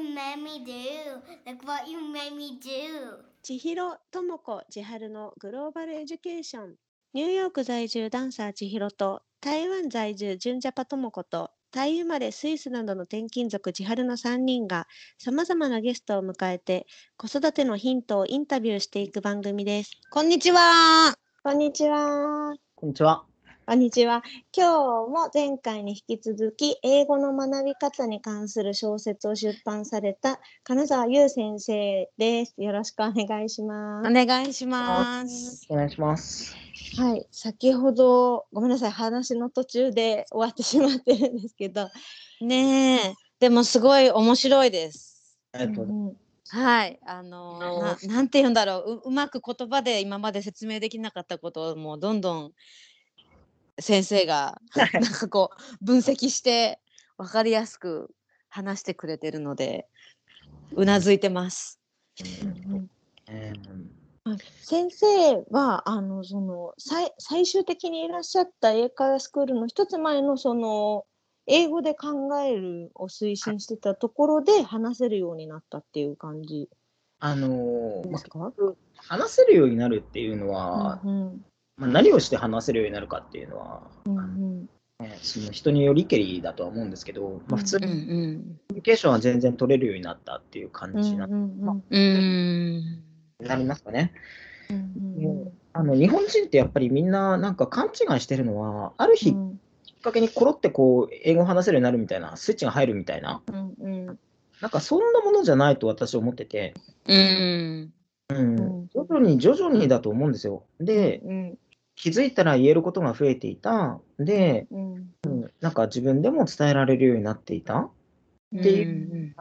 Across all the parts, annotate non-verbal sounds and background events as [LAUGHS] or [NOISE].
what you made me do? Look what you made me do? 千尋智子千春のグローバルエデュケーションニューヨーク在住ダンサー千尋と台湾在住純ジャパ智子とタイ生まれスイスなどの転勤族千春の3人がさまざまなゲストを迎えて子育てのヒントをインタビューしていく番組です。こんにちは。こんにちは。こんにちは。こんにちは。今日も前回に引き続き、英語の学び方に関する小説を出版された金沢優先生です。よろしくお願いします。お願いします。お願いします。はい、先ほどごめんなさい話の途中で終わってしまってるんですけど、ねえ、でもすごい面白いです。えっと、うんはい、あのななんて言うんだろうう、うまく言葉で今まで説明できなかったことをもうどんどん先生が [LAUGHS] なんかこう分析して分かりやすく話してくれてるのでうなずいてます。うん。え先生はあのその最最終的にいらっしゃった英会話スクールの一つ前のその英語で考えるを推進してたところで話せるようになったっていう感じあのー話せるようになるっていうのは、うんまあ、何をして話せるようになるかっていうのは、うんうん。ねその人によりけりだとは思うんですけど、まあ、普通うんにうん。コミュニケーションは全然取れるようになったっていう感うんじな,、うん。うんうんなりますかね。うんうんあの日本人ってやっぱりみんななんか勘違いしてるのは、ある日きっかけにコロってこう英語を話せるようになるみたいな、スイッチが入るみたいな、うんうん。なんかそんなものじゃないと私は思ってて、うん。うん。ん。徐々に徐々にだと思うんですよ。で、うん気づいたら言えることが増えていた。で、うん。なんか自分でも伝えられるようになっていた。っていう。うん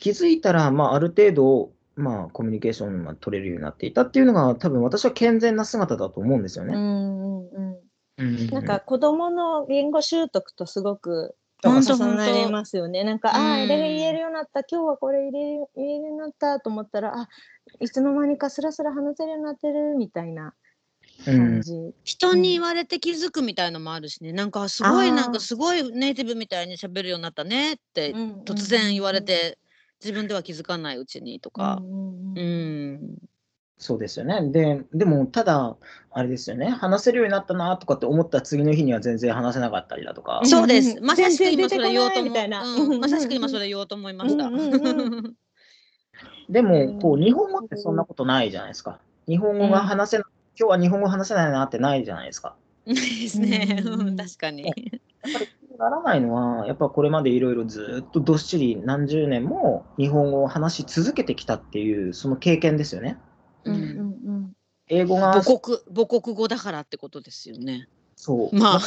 気づいたら、まあ、ある程度、まあ、コミュニケーションが取れるようになっていたっていうのが、多分私は健全な姿だと思うんですよね。うんうんうん。うん。なんか子供の言語習得とすごく重なりますよね。なんか、ああ、うん。あれが言えるようになった、今日はこれ入れる言えるようになったと思ったら、あいつの間にかスラスラ話せるようになってるみたいなうん。感じ。人に言われて気づくみたいのもあるしね、なんかすごいなんかすごいネイティブみたいに喋るようになったねって突然言われて自分では気づかないうちにとか。うんうんううん。んそうですよね。で、でも、ただ、あれですよね、話せるようになったなとかって思った次の日には全然話せなかったりだとか。ん。そうです。うん。まさしく今それ言おうと思みたいな。う、うん、まさしく今それ言おうと思いました。うんうんうでも、こうん。う、日本語ってそんなことないじゃないですか。日本語が話せない、今日は日本語話せないなってないじゃないですか。ないですね、うんうん確かに。やっぱりならないのは、やっぱこれまでいろいろずっとどっしり何十年も日本語を話し続けてきたっていう、その経験ですよね。うんうん英語が、母国母国語だからってことですよね。そう。まあ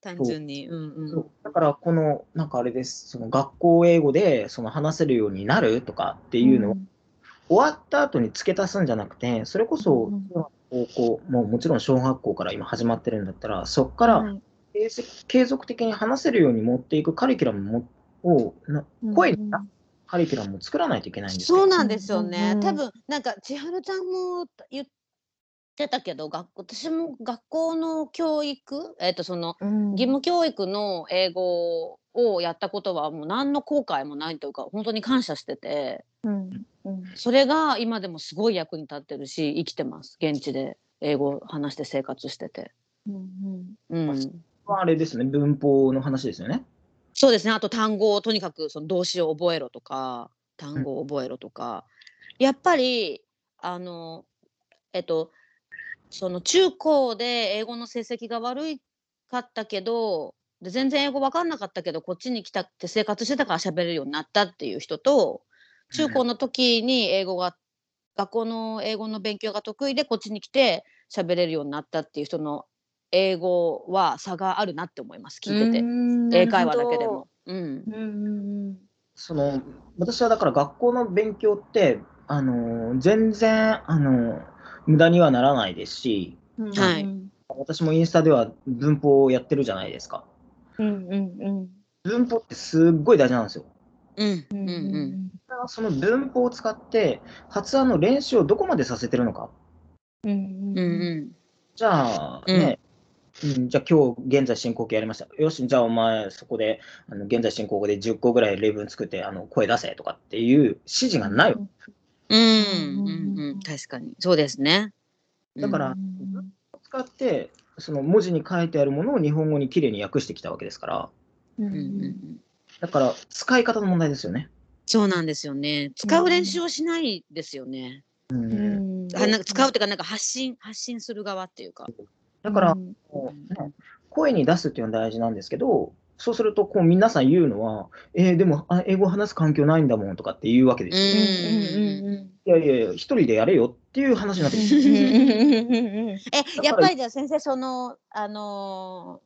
単純に。うんうんだから、この、なんかあれです、その学校英語でその話せるようになるとかっていうのを、終わった後に付け足すんじゃなくて、それこそうん、高校、もうもちろん小学校から今始まってるんだったら、そこからはい。継続的に話せるように持っていくカリキュラムもを、な声になカリキュラムを作らないといけないんですよ。そうなんですようんね。うん。多分なんか千春ちゃんも言ってたけど、学私も学校の教育、えっ、とそのうん。義務教育の英語をやったことはもう何の後悔もないというか本当に感謝してて、うんうんそれが今でもすごい役に立ってるし生きてます。現地で英語を話して生活してて。うんうん。あれですね、文法の話ですよね。そうですね。あと単語をとにかくその動詞を覚えろとか、単語を覚えろとか、やっぱりあのえっとその中高で英語の成績が悪いかったけど、で全然英語わかんなかったけどこっちに来たって生活してたから喋れるようになったっていう人と、中高の時に英語が学校の英語の勉強が得意でこっちに来て喋れるようになったっていう人の英語は差があるなって思います聞いてて。英会話だけでも。うん。うんうんその私はだから学校の勉強って、あの全然、あの無駄にはならないですし、うんはいうん私もインスタでは文法をやってるじゃないですか。うんうん文法ってすっごい大事なんですよ。うん。ううんん。うん。その文法を使って発案の練習をどこまでさせてるのか。うんうん。うん。じゃあ、うんね、うん、じゃあ今日現在進行形やりました。よし、じゃあお前そこであの現在進行形で10個ぐらい例文作ってあの声出せとかっていう指示がないわけうんうんうん確かにそうですね。だからうん使ってその文字に書いてあるものを日本語にきれいに訳してきたわけですから、うんうんうんうんだから使い方の問題ですよね。そうなんですよね。使う練習をしないですよね。うんうんあなんか使うっていうかなんか発信発信する側っていうか。だから、うんね声に出すっていうのは大事なんですけど、そうするとこう皆さん言うのは、えーでもあ英語を話す環境ないんだもんとかって言うわけですよ。うんうんいやいやいや、一人でやれよっていう話になって。[LAUGHS] えやっぱりじゃあ先生そのあのー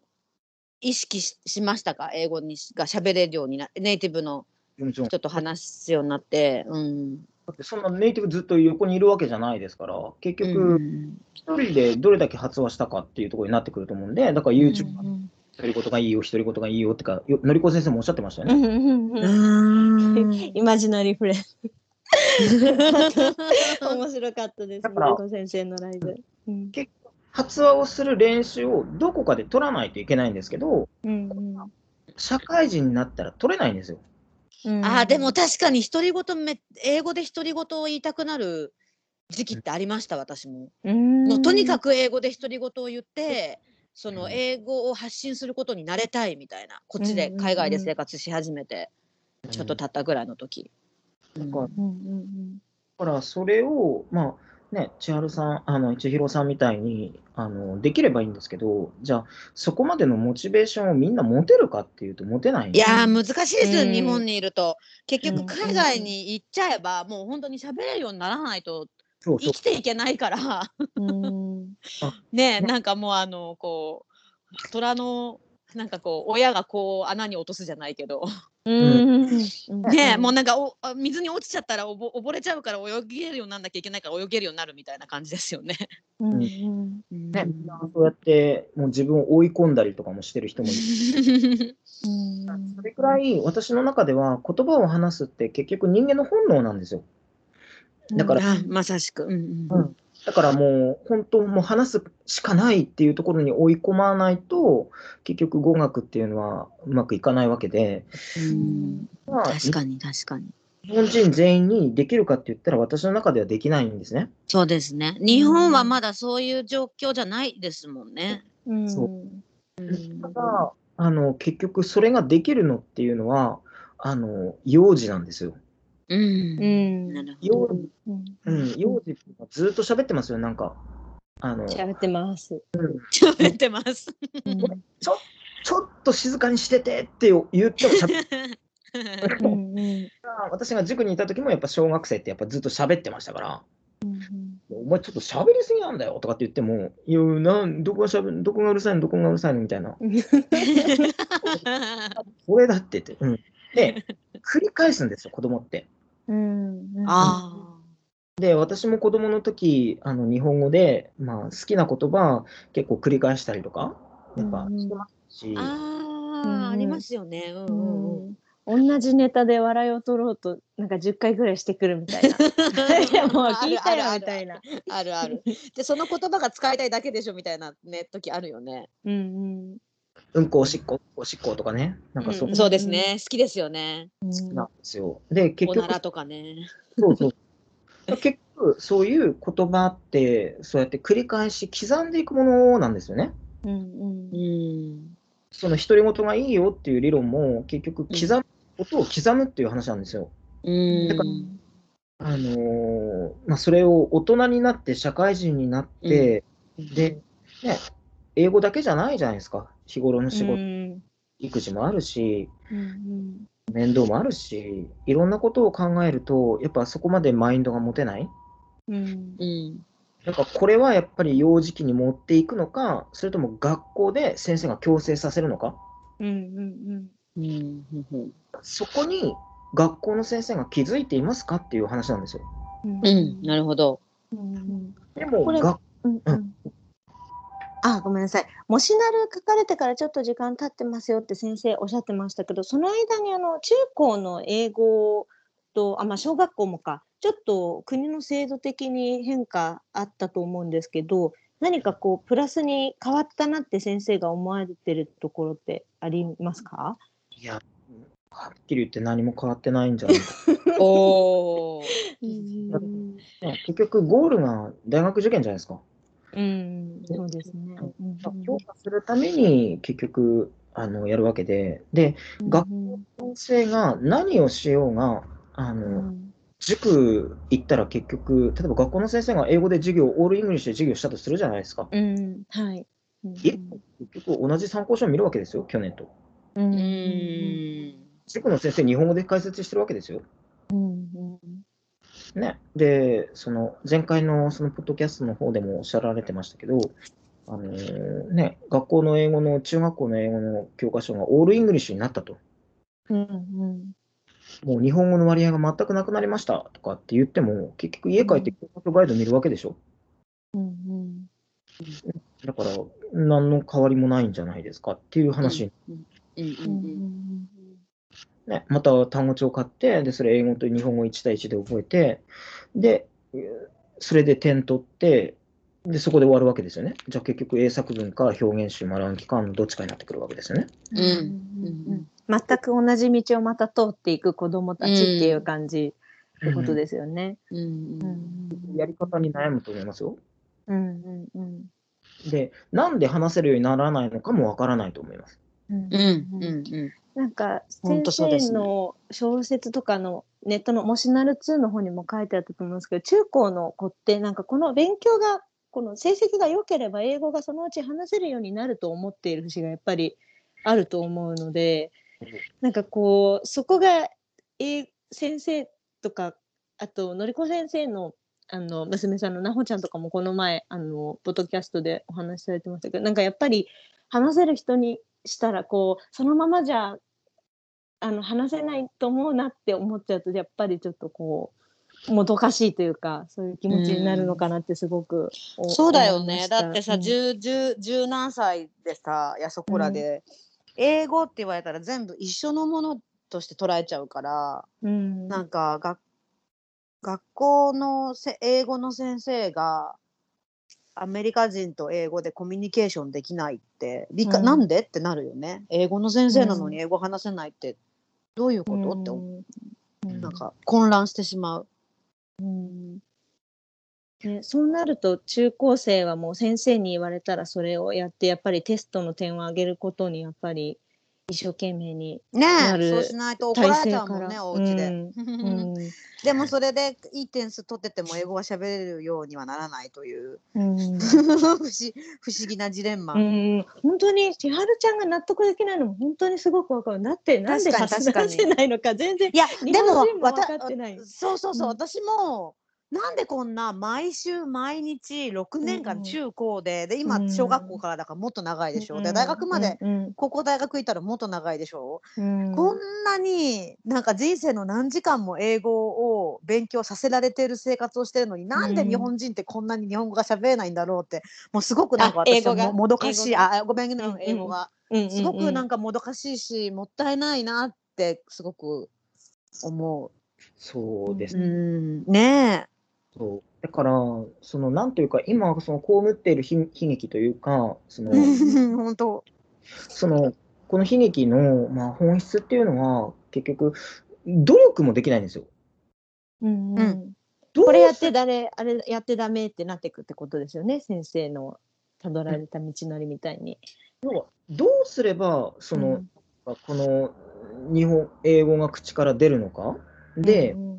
意識ししましたか？英語にしが喋れるようになネイティブの人と話すようになって。うん。だってそんなネイティブずっと横にいるわけじゃないですから、結う局、ん一人でどれだけ発話したかっていうところになってくると思うんで、だから YouTube うがん独り言がいいよ、独り言がいいよってか、よのりこ先生もおっしゃってましたよね。うんうんうんうんイマジナリーフレンド。[LAUGHS] 面白かったです。だからみこ先生のライブ。うん発話をする練習をどこかで取らないといけないんですけど、うん社会人になったら取れないんですよ。うん。あーでも確かに独り言め英語で独り言を言いたくなる時期ってありました私も。うん。もうとにかく英語で独り言を言ってそうん。の英語を発信することに慣れたいみたいなこっちで海外で生活し始めてちょっと経ったぐらいの時。だからそれを、まあね、千春さん、あの千尋さんみたいにあのできればいいんですけど、じゃあ、そこまでのモチベーションをみんな持てるかっていうと、持てないんいやー難しいです、うん。日本にいると。結局うん。海外に行っちゃえば、もう本当に喋れるようにならないと生きていけないから。[LAUGHS] ね。なんかもうあのこう虎のなんかこう親がこう穴に落とすじゃないけどうん。ねもうなん。かお水に落ちちゃったらおぼ溺れちゃうから泳げるようになん。なきゃいけないから泳げるようになるみたいな感じですよね。うん。ね、そうやってもう自分を追い込ん。だりとかもしてる人もいる。うん。それくらい私の中では言葉を話すって結局人間の本能なん。ですよ。だからまさしく。うん。うん。だからもう本当もう話すしかないっていうところに追い込まないと結局語学っていうのはうまくいかないわけで、うんまあ、確かに確かに。日本人全員にできるかって言ったら私の中ではできないんですね。そうですね。日本はまだそういう状況じゃないですもんね。うんそううんただあの結局それができるのっていうのはあの幼児なんですよ。う。うんんなるほ幼ど。うんうん、幼児ってずっと喋ってますよなんか。あの喋ってます。喋ってます。うんちょっと静かにしててって言っても喋って [LAUGHS] うんうん私が塾にいた時もやっぱ小学生ってやっぱずっと喋ってましたから。うんお前ちょっと喋りすぎなんだよとかって言っても、いや、なんどこがしゃべどこがうるさいの、どこがうるさいのみたいな。[LAUGHS] これだってって。うん、で、繰り返すんですよ、子供って。うんあで、私も子供の時、あの日本語で、まあ、好きな言葉結構繰り返したりとか、やっぱうんしてますし、あ。ああ、ありますよね。うんううんうん。ん同じネタで笑いを取ろうとなんか10回ぐらいしてくるみたいな。[LAUGHS] いやもう聞いたよみたいな。あるある。で、その言葉が使いたいだけでしょみたいなね、時あるよね。うんうんこ、おしっこ、おしっことかね、なんかそううんそうですね。好きですよね。うん好きなんですよ。で、結局おな、らとかね。そうそう。結局、そういう言葉って、そうやって繰り返し刻んでいくものなんですよね。うんうん。その独り言がいいよっていう理論も、結局、刻むことを刻むっていう話なんですよ。うん。だからあのーまあ、それを大人になって、社会人になって、で、ね、英語だけじゃないじゃないですか。日頃の仕事、うん育児もあるし、うん面倒もあるし、いろんなことを考えると、やっぱそこまでマインドが持てない。うんうん。なんかこれはやっぱり幼児期に持っていくのか、それとも学校で先生が強制させるのか、うんうんうん。うん。そこに学校の先生が気づいていますかっていう話なんですよ。うんうん。なるほど。うんでもこれ学うんうんあ、ごめんなさい。もしなる書かれてからちょっと時間経ってますよって先生おっしゃってましたけど、その間にあの中高の英語と、あ、まあ小学校もか、ちょっと国の制度的に変化あったと思うんですけど、何かこうプラスに変わったなって先生が思われてるところってありますか？いや、はっきり言って何も変わってないんじゃないか。[LAUGHS] おーうん、ね結局、ゴールが大学受験じゃないですか。うん、そうですね。うん評価するために結局あのやるわけで、で、学うん先生が何をしようが、あのうん塾行ったら結局、例えば学校の先生が英語で授業、 all English で授業したとするじゃないですか。うん、はい。うんえ結局同じ参考書を見るわけですよ、去年と。ううんん塾の先生、日本語で解説してるわけですよ。うんね、で、その前回のそのポッドキャストの方でもおっしゃられてましたけど、あのーね、学校の英語の、中学校の英語の教科書が all English になったと。うんうん。もう日本語の割合が全くなくなりましたとかって言っても、結局家帰って教科書ガイド見るわけでしょ。うんだから、何の変わりもないんじゃないですかっていう話、うんうんうんうんね、また単語帳買って、で、それ英語と日本語1対1で覚えて、で、それで点取って、で、そこで終わるわけですよね。じゃあ結局英作文か表現集、丸暗記かのどっちかになってくるわけですよね。うん。うん。うん。全く同じ道をまた通っていく子どもたちっていう感じってことですよね。うん。うん。やり方に悩むと思いますよ。うんうんうん。で、なんで話せるようにならないのかもわからないと思います。うん。うん。うん。うんなんか先生の小説とかのネットの「もしなる2」の方にも書いてあったと思うんですけど中高の子ってなんかこの勉強がこの成績が良ければ英語がそのうち話せるようになると思っている節がやっぱりあると思うのでなんかこうそこが、えー先生とかあとのりこ先生のあの娘さんのなほちゃんとかもこの前あのポッドキャストでお話しされてましたけどなんかやっぱり話せる人にしたらこうそのままじゃあの話せないと思うなって思っちゃうとやっぱりちょっとこうもどかしいというかそういう気持ちになるのかなってすごくおそうだよね。だってさ、うん。何歳でさ、やそこらで、英語って言われたら全部一緒のものとして捉えちゃうから、うん。なんかが学校のせ英語の先生がアメリカ人と英語でコミュニケーションできないって理解、うん。なんで？ってなるよね。英語の先生なのに英語話せないってどういうこと、って思う。うん。なんか混乱してしまう。うん。ね、そうなると中高生はもう先生に言われたらそれをやってやっぱりテストの点を上げることにやっぱり一生懸命になるそうしないと怒られちゃうもんね、お家で。うん。うん。[LAUGHS] でもそれでいい点数取ってても英語が喋れるようにはならないという。うん。[LAUGHS] 不思不思議なジレンマ。うん、本当に千春ちゃんが納得できないのも本当にすごくわかる。だってなんで確かに確かに。話せないのか全然いや日でも分かってない。そうそうそう、うん。私もなんでこんな毎週毎日6年うん間中高で、でうん。今小学校からだからもっと長いでしょ、で大学まで、うん高校大学行ったらもっと長いでしょ、う。ん。こんなになんか人生の何時間も英語を勉強させられている生活をしてるのに、なんで日本人ってこんなに日本語が喋れないんだろうってもうすごくなんか私ももどかしい。英語。があごめんね、英語が、すごくなんかかもどかしいしもったいないなってすごく思そうです。う。うね。ん、ねそうだから、そのなんというか、今、その被っている悲悲劇というか、そのえ本当そのこの悲劇の、まあ、本質っていうのは、結局、努力もできないんですよ。うんこれやって誰あれやってダメってなっていくってことですよね先生のたどられた道のりみたいに。どうすれば、その、この日本、英語が口から出るのか。で、うん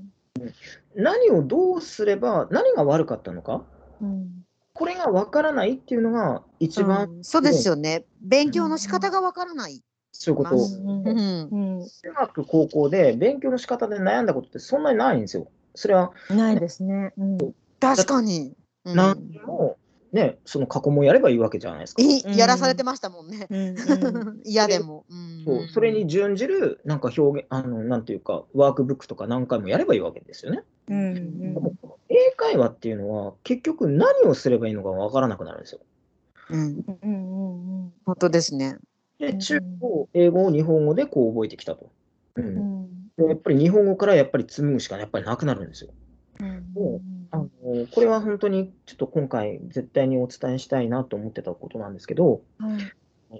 何をどうすれば、何が悪かったのか？うん。これがわからないっていうのが一番うん。そうですよね。勉強の仕方がわからない、そういうこと。を、うんうん。うん。中学、高校で勉強の仕方で悩んだことってそんなにないんですよ。それはないですね。うん。確かに、うん。何でも、ね、その過去問やればいいわけじゃないですか。やらされてましたもんね、うんうん。[LAUGHS] 嫌でも、うん。そうそれに準じる、なんか表現、あの、なんていうか、ワークブックとか何回もやればいいわけですよね。うんでもこの英会話っていうのは、結局何をすればいいのかわからなくなるんですよ。うん、うんうんうん本当ですね。で、うん。中高、英語を日本語でこう覚えてきたと。う、うん。んでやっぱり日本語からやっぱり紡ぐしかやっぱりなくなるんですよ。うんもあのこれは本当にちょっと今回絶対にお伝えしたいなと思ってたことなんですけど、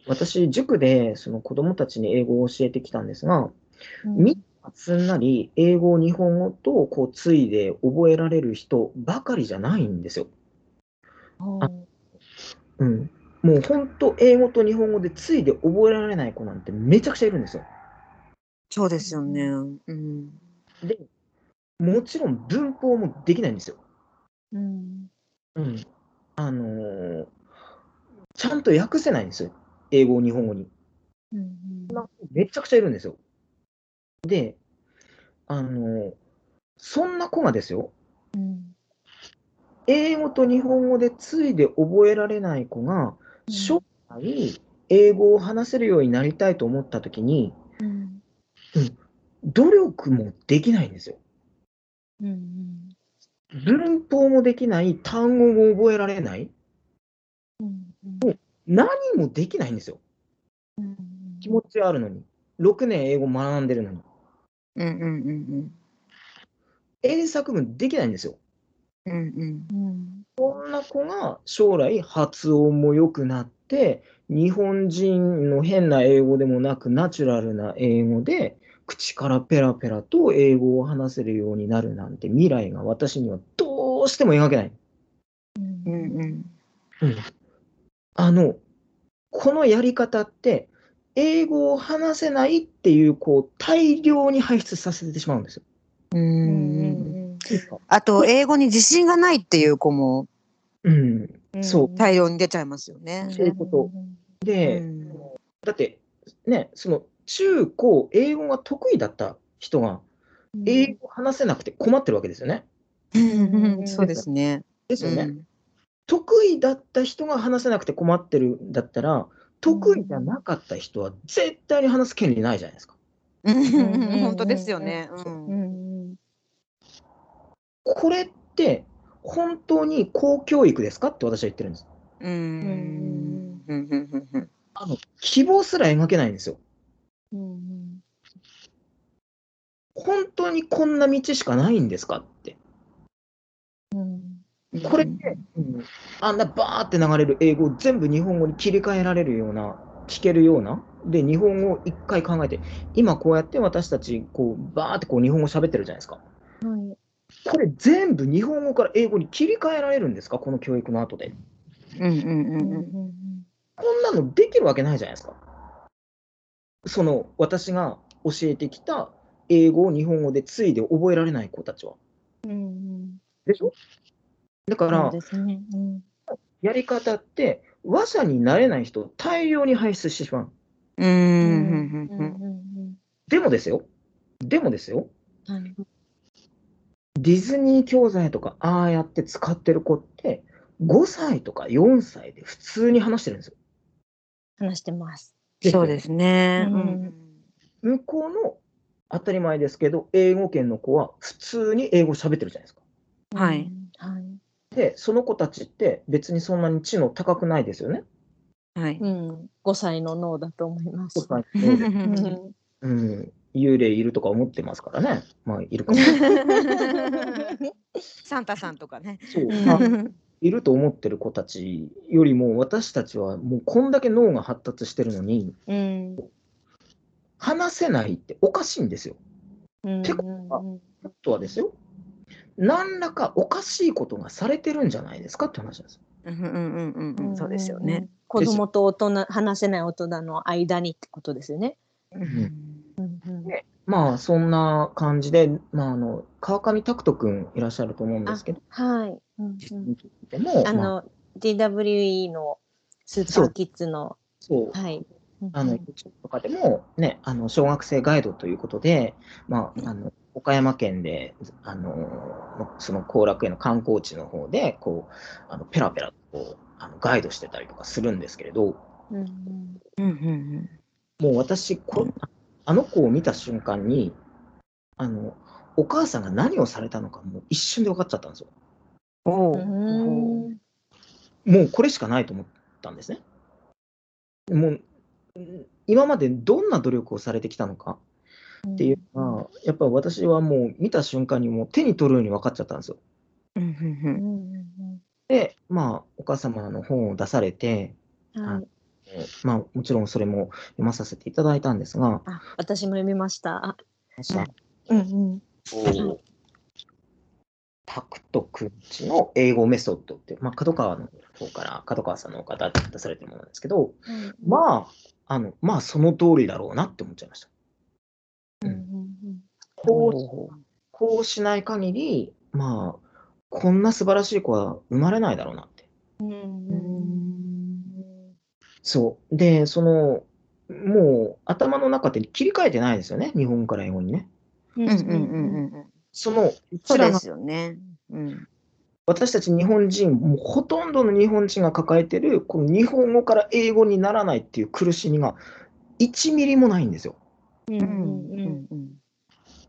私、塾でその子供たちに英語を教えてきたんですが、みんなすんなり英語、日本語とこうついで覚えられる人ばかりじゃないんですよ。うん、もう本当、英語と日本語でついで覚えられない子なんてめちゃくちゃいるんですよ。そうですよね。うん。で、もちろん文法もできないんですよ。うんうん。あのーちゃんと訳せないんですよ。英語を日本語に。うんめちゃくちゃいるんですよ。で、あのーそんな子がですよ、うん英語と日本語でついで覚えられない子が、将来、英語を話せるようになりたいと思ったときに、うん努力もできないんですよ。うん文法もできない、単語も覚えられない、うん何もできないんですよ。うん気持ちはあるのに。6年英語学んでるのに。うんうんうん英作文できないんですよ。うん。うんうんこんな子が将来発音も良くなって、日本人の変な英語でもなくナチュラルな英語で口からペラペラと英語を話せるようになるなんて未来が私にはどうしても描けない。うん。うん。うん。うんあの、このやり方って英語を話せないっていう子を大量に輩出させてしまうんですよ。ううん。ん。あと、英語に自信がないっていう子もうん、そう。大量に出ちゃいますよね。そういうこと。うで、ん。だってね、その中高英語が得意だった人が英語を話せなくて困ってるわけですよね。うんうんそうですね。ですよね。うん得意だった人が話せなくて困ってるんだったら、得意じゃなかった人は絶対に話す権利ないじゃないですか。うん本当ですよね。ううんんこれって本当に公教育ですかって私は言ってるんです。うんうんうんうんあの希望すら描けないんですよ。うん本当にこんな道しかないんですかって。うんこれって、うんあんなバーって流れる英語を全部日本語に切り替えられるような、聞けるような、で、日本語を一回考えて、今こうやって私たち、こう、バーってこう日本語喋ってるじゃないですか。はいこれ全部日本語から英語に切り替えられるんですか？この教育の後で。うんうんううんんこんなのできるわけないじゃないですか。その、私が教えてきた英語を日本語でついで覚えられない子たちは。うんでしょ？だから、そうですねうんやり方って、話者になれない人を大量に輩出してしまう。うんうんううんんでもですよ。でもですよ。はいディズニー教材とかああやって使ってる子って、5歳とか4歳で普通に話してるんですよ。話してますそうですね。ううんん向こうの当たり前ですけど、英語圏の子は普通に英語喋ってるじゃないですか。はいうんはいで、その子たちって別にそんなに知能高くないですよね。はい。うん5歳の脳だと思います5歳うでうんうん、幽霊いるとか思ってますからね。まあ、いるかも。[LAUGHS] サンタさんとかね。そう、うんあいると思ってる子たちよりも、私たちはもうこんだけ脳が発達してるのに、うん話せないっておかしいんですよ。うんてことはですよ、何らかおかしいことがされてるんじゃないですかって話なんですよ。うんうんうんうんうん。そうですよね。子供と大人話せない大人の間にってことですよね。うんまあ、そんな感じで、まあ、あの川上拓人君いらっしゃると思うんですけど、はい。うんうん。でも、あまあ、の DWE のスーパーキッズのそう、はい。あの、YouTube とかでも、ね、あの、小学生ガイドということで、まあ、あの、岡山県で、あの、その後楽園の観光地の方で、こう、あのペラペラとこうあのガイドしてたりとかするんですけれど、うんうん。うんうんもう私こ、あの子を見た瞬間に、あの、お母さんが何をされたのか、もう一瞬で分かっちゃったんですよ。お。もうこれしかないと思ったんですね。もう、うん今までどんな努力をされてきたのかっていうのが、やっぱり私はもう見た瞬間にもう手に取るように分かっちゃったんですよ。うんうんで、まあ、お母様の本を出されて、はい。えーまあ、もちろんそれも読まさせていただいたんですが、あ、私も読みました。うんうん。こうタクトくんちの英語メソッドって、まあ、角川の方から、角川さんの方が出されてるものなんですけど、まあ、あの、まあ、その通りだろうなって思っちゃいました。うんうんこう、こうしない限り、まあ、こんな素晴らしい子は生まれないだろうなって。うんうんそう。で、その、もう頭の中って切り替えてないですよね、日本から英語にね。うんうんうんうんうんその、うそうですよね。うん私たち日本人、もうほとんどの日本人が抱えてる、この日本語から英語にならないっていう苦しみが1ミリもないんですよ。うんうんうん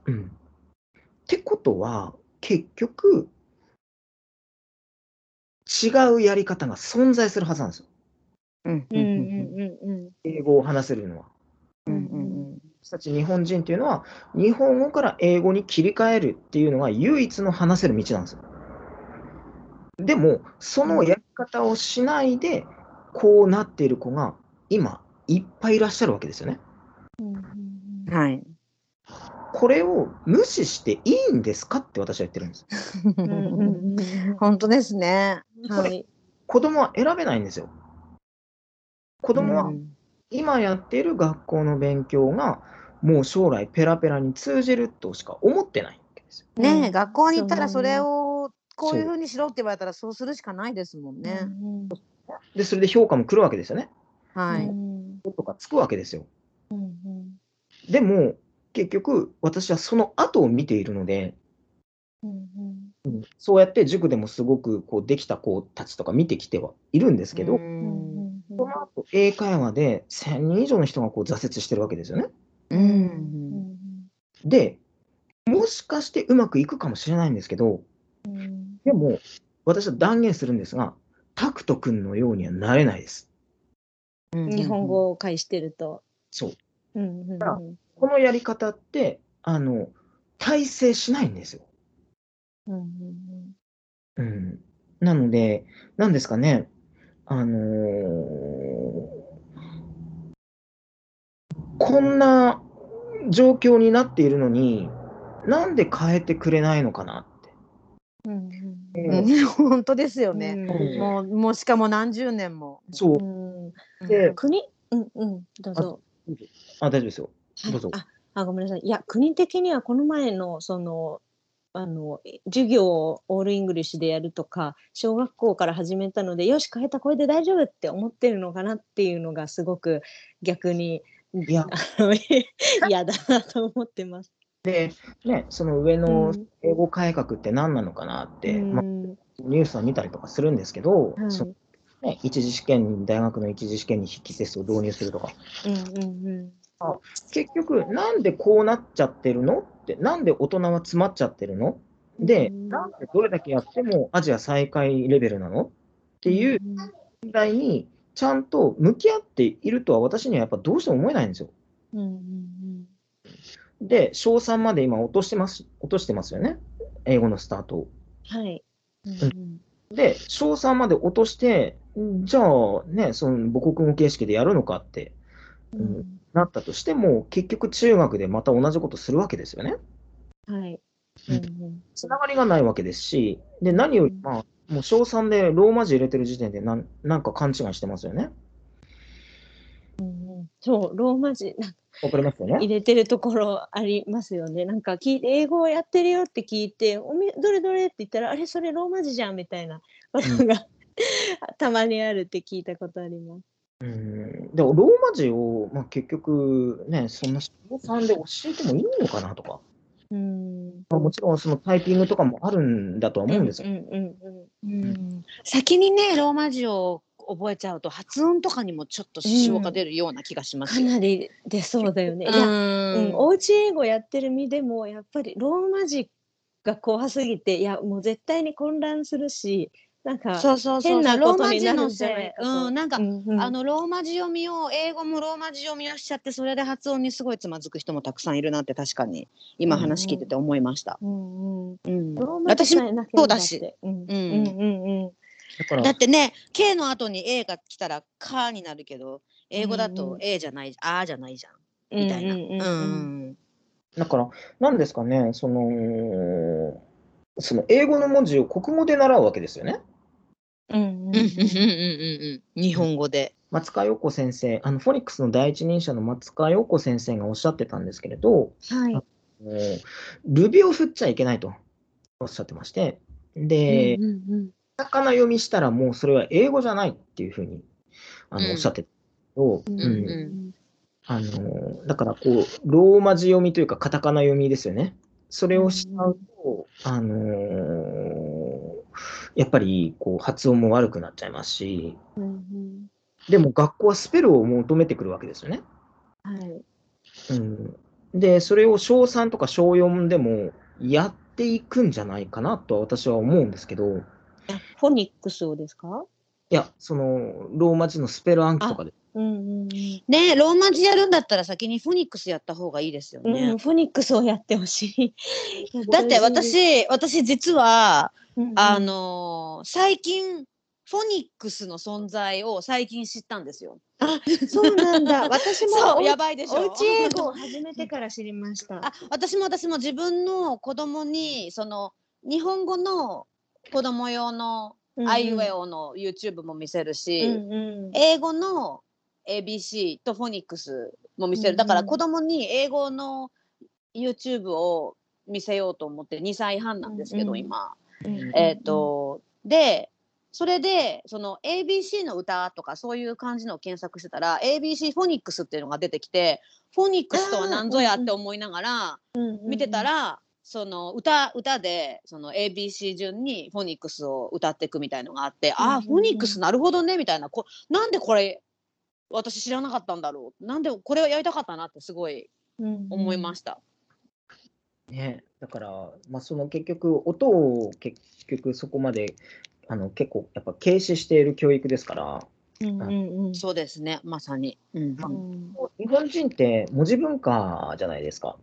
うん。ってことは、結局、違うやり方が存在するはずなんですよ。うんうんうんうん英語を話せるのは。うんうん私たち日本人っていうのは、日本語から英語に切り替えるっていうのが唯一の話せる道なんですよ。でも、そのやり方をしないで、こうなっている子が今、いっぱいいらっしゃるわけですよね。はい。これを無視していいんですかって私は言ってるんです。うんうんうん [LAUGHS] 本当ですね。はい。子供は選べないんですよ。子供はうん今やっている学校の勉強がもう将来ペラペラに通じるとしか思ってないわけですよ。ねえ、うん学校に行ったらそれをこういうふうにしろって言われたらそうするしかないですもんね。うんで、それで評価も来るわけですよね。はい。うんとかつくわけですよ。うんでも、結局、私はその後を見ているので、うんそうやって塾でもすごくこうできた子たちとか見てきてはいるんですけど、その後英会話で1000人以上の人がこう挫折してるわけですよね。ううんんで、もしかしてうまくいくかもしれないんですけど、うんでも、私は断言するんですが、タクト君のようにはなれないです。日本語を介してると。そう。うんうんうんあこのやり方って、あの、体制しないんですよ。うんうんうん。なので、なんですかね、あのーこんな状況になっているのに、なんで変えてくれないのかなって。うんうん本当ですよね。うんもうもうしかも何十年も。そうう。んで、国うんうんどうぞ。あ、大丈夫ですよ。どうぞ。ああごめんなさい。いや国的にはこの前のそのあの授業を all English でやるとか小学校から始めたのでよし変えたこれで大丈夫って思ってるのかなっていうのがすごく逆に [LAUGHS] 嫌だなと思ってます。で、ね、その上の英語改革って何なのかなって、うん。まあ、ニュースは見たりとかするんですけど、はい。そのね、一次試験に、大学の一次試験に筆記テストを導入するとか、うんうんうん結局、なんでこうなっちゃってるの？って、なんで大人は詰まっちゃってるの？で、うん。なんでどれだけやってもアジア最下位レベルなの？っていう問題にちゃんと向き合っているとは私にはやっぱどうしても思えないんですよ。うんうんで、小3まで今落としてます、落としてますよね？英語のスタートを。はい。うんで、小3まで落として、じゃあね、その母国語形式でやるのかって。うんなったとしても、結局中学でまた同じことするわけですよね。はい。うんうんつながりがないわけですし、で、何より、まあ、もう小3でローマ字入れてる時点でなんなんか勘違いしてますよね。うんうんそうローマ字なんかわかりますよね。入れてるところありますよね。なんか聞いて英語をやってるよって聞いておみどれどれって言ったらあれそれローマ字じゃんみたいなことが、[LAUGHS] たまにあるって聞いたことあります。うんでもローマ字を、まあ、結局ね、そんな小3で教えてもいいのかなとか、うんまあ、もちろんそのタイピングとかもあるんだとは思うんですよ。うんうんうんうん先にねローマ字を覚えちゃうと発音とかにもちょっと支障が出るような気がしますよ。かなり出そうだよね。いや、ううんん、おうち英語やってる身でもやっぱりローマ字が怖すぎていやもう絶対に混乱するしなんかそうそうそう変なローことになるマ字のせんじゃないか、うん、なんか、うんうんあのローマ字読みを英語もローマ字読みをしちゃってそれで発音にすごいつまずく人もたくさんいるなって確かに今話聞いてて思いました。うんうんうん。うんローマ字私もそうだしって。うんうんうん。だってね K の後に A が来たら「か」になるけど英語だと A じゃない「あ」じゃないじゃんみたいな。うんだから、なんですかね、その、その英語の文字を国語で習うわけですよね。日本語で。松川陽子先生、あのフォニックスの第一人者の松川陽子先生がおっしゃってたんですけれど、はい。もうルビを振っちゃいけないと。おっしゃってまして、で、うんうんカタカナ読みしたらもうそれは英語じゃないっていうふうにあの、うん。おっしゃってたけど、うんうんうん。あのだからこう、ローマ字読みというか、カタカナ読みですよね。それをしちゃうと、あのやっぱりこう発音も悪くなっちゃいますし、うんうんでも学校はスペルを求めてくるわけですよね。はい。うん、で、それを小3とか小4でもやっていくんじゃないかなとは私は思うんですけど、あフォニックスをですか？いや、そのローマ字のスペル暗記とかで、うんうんねローマ字やるんだったら先にフォニックスやった方がいいですようん。ね。うん、フォニックスをやってほしい。だって、私私実はうんうんあのー最近フォニックスの存在を最近知ったんですよ。あ、そうなんだ。[LAUGHS] 私もやばいでしょ？おうち英語を始めてから知りました。あ私も私も自分の子供にその日本語の子供用のあいうえおの YouTube も見せるし、うんうん英語の ABC とフォニックスも見せる、うんうんだから子供に英語の YouTube を見せようと思って2歳半なんですけど、うんうん今。うん。えっ、とでそれでその ABC の歌とかそういう感じのを検索してたら ABC フォニックスっていうのが出てきてフォニックスとは何ぞやって思いながら見てたら、その歌歌でその ABC 順にフォニックスを歌っていくみたいのがあって、ああフォニックスなるほどねみたいな。こなんでこれ私知らなかったんだろう。なんでこれをやりたかったなってすごい思いましした。ね、だから、まあ、その結局、音を結局そこまであの結構やっぱ軽視している教育ですから、た。うんうんうん。そうですね。まさに。うん。うん。日本人って文字文化じゃないですか。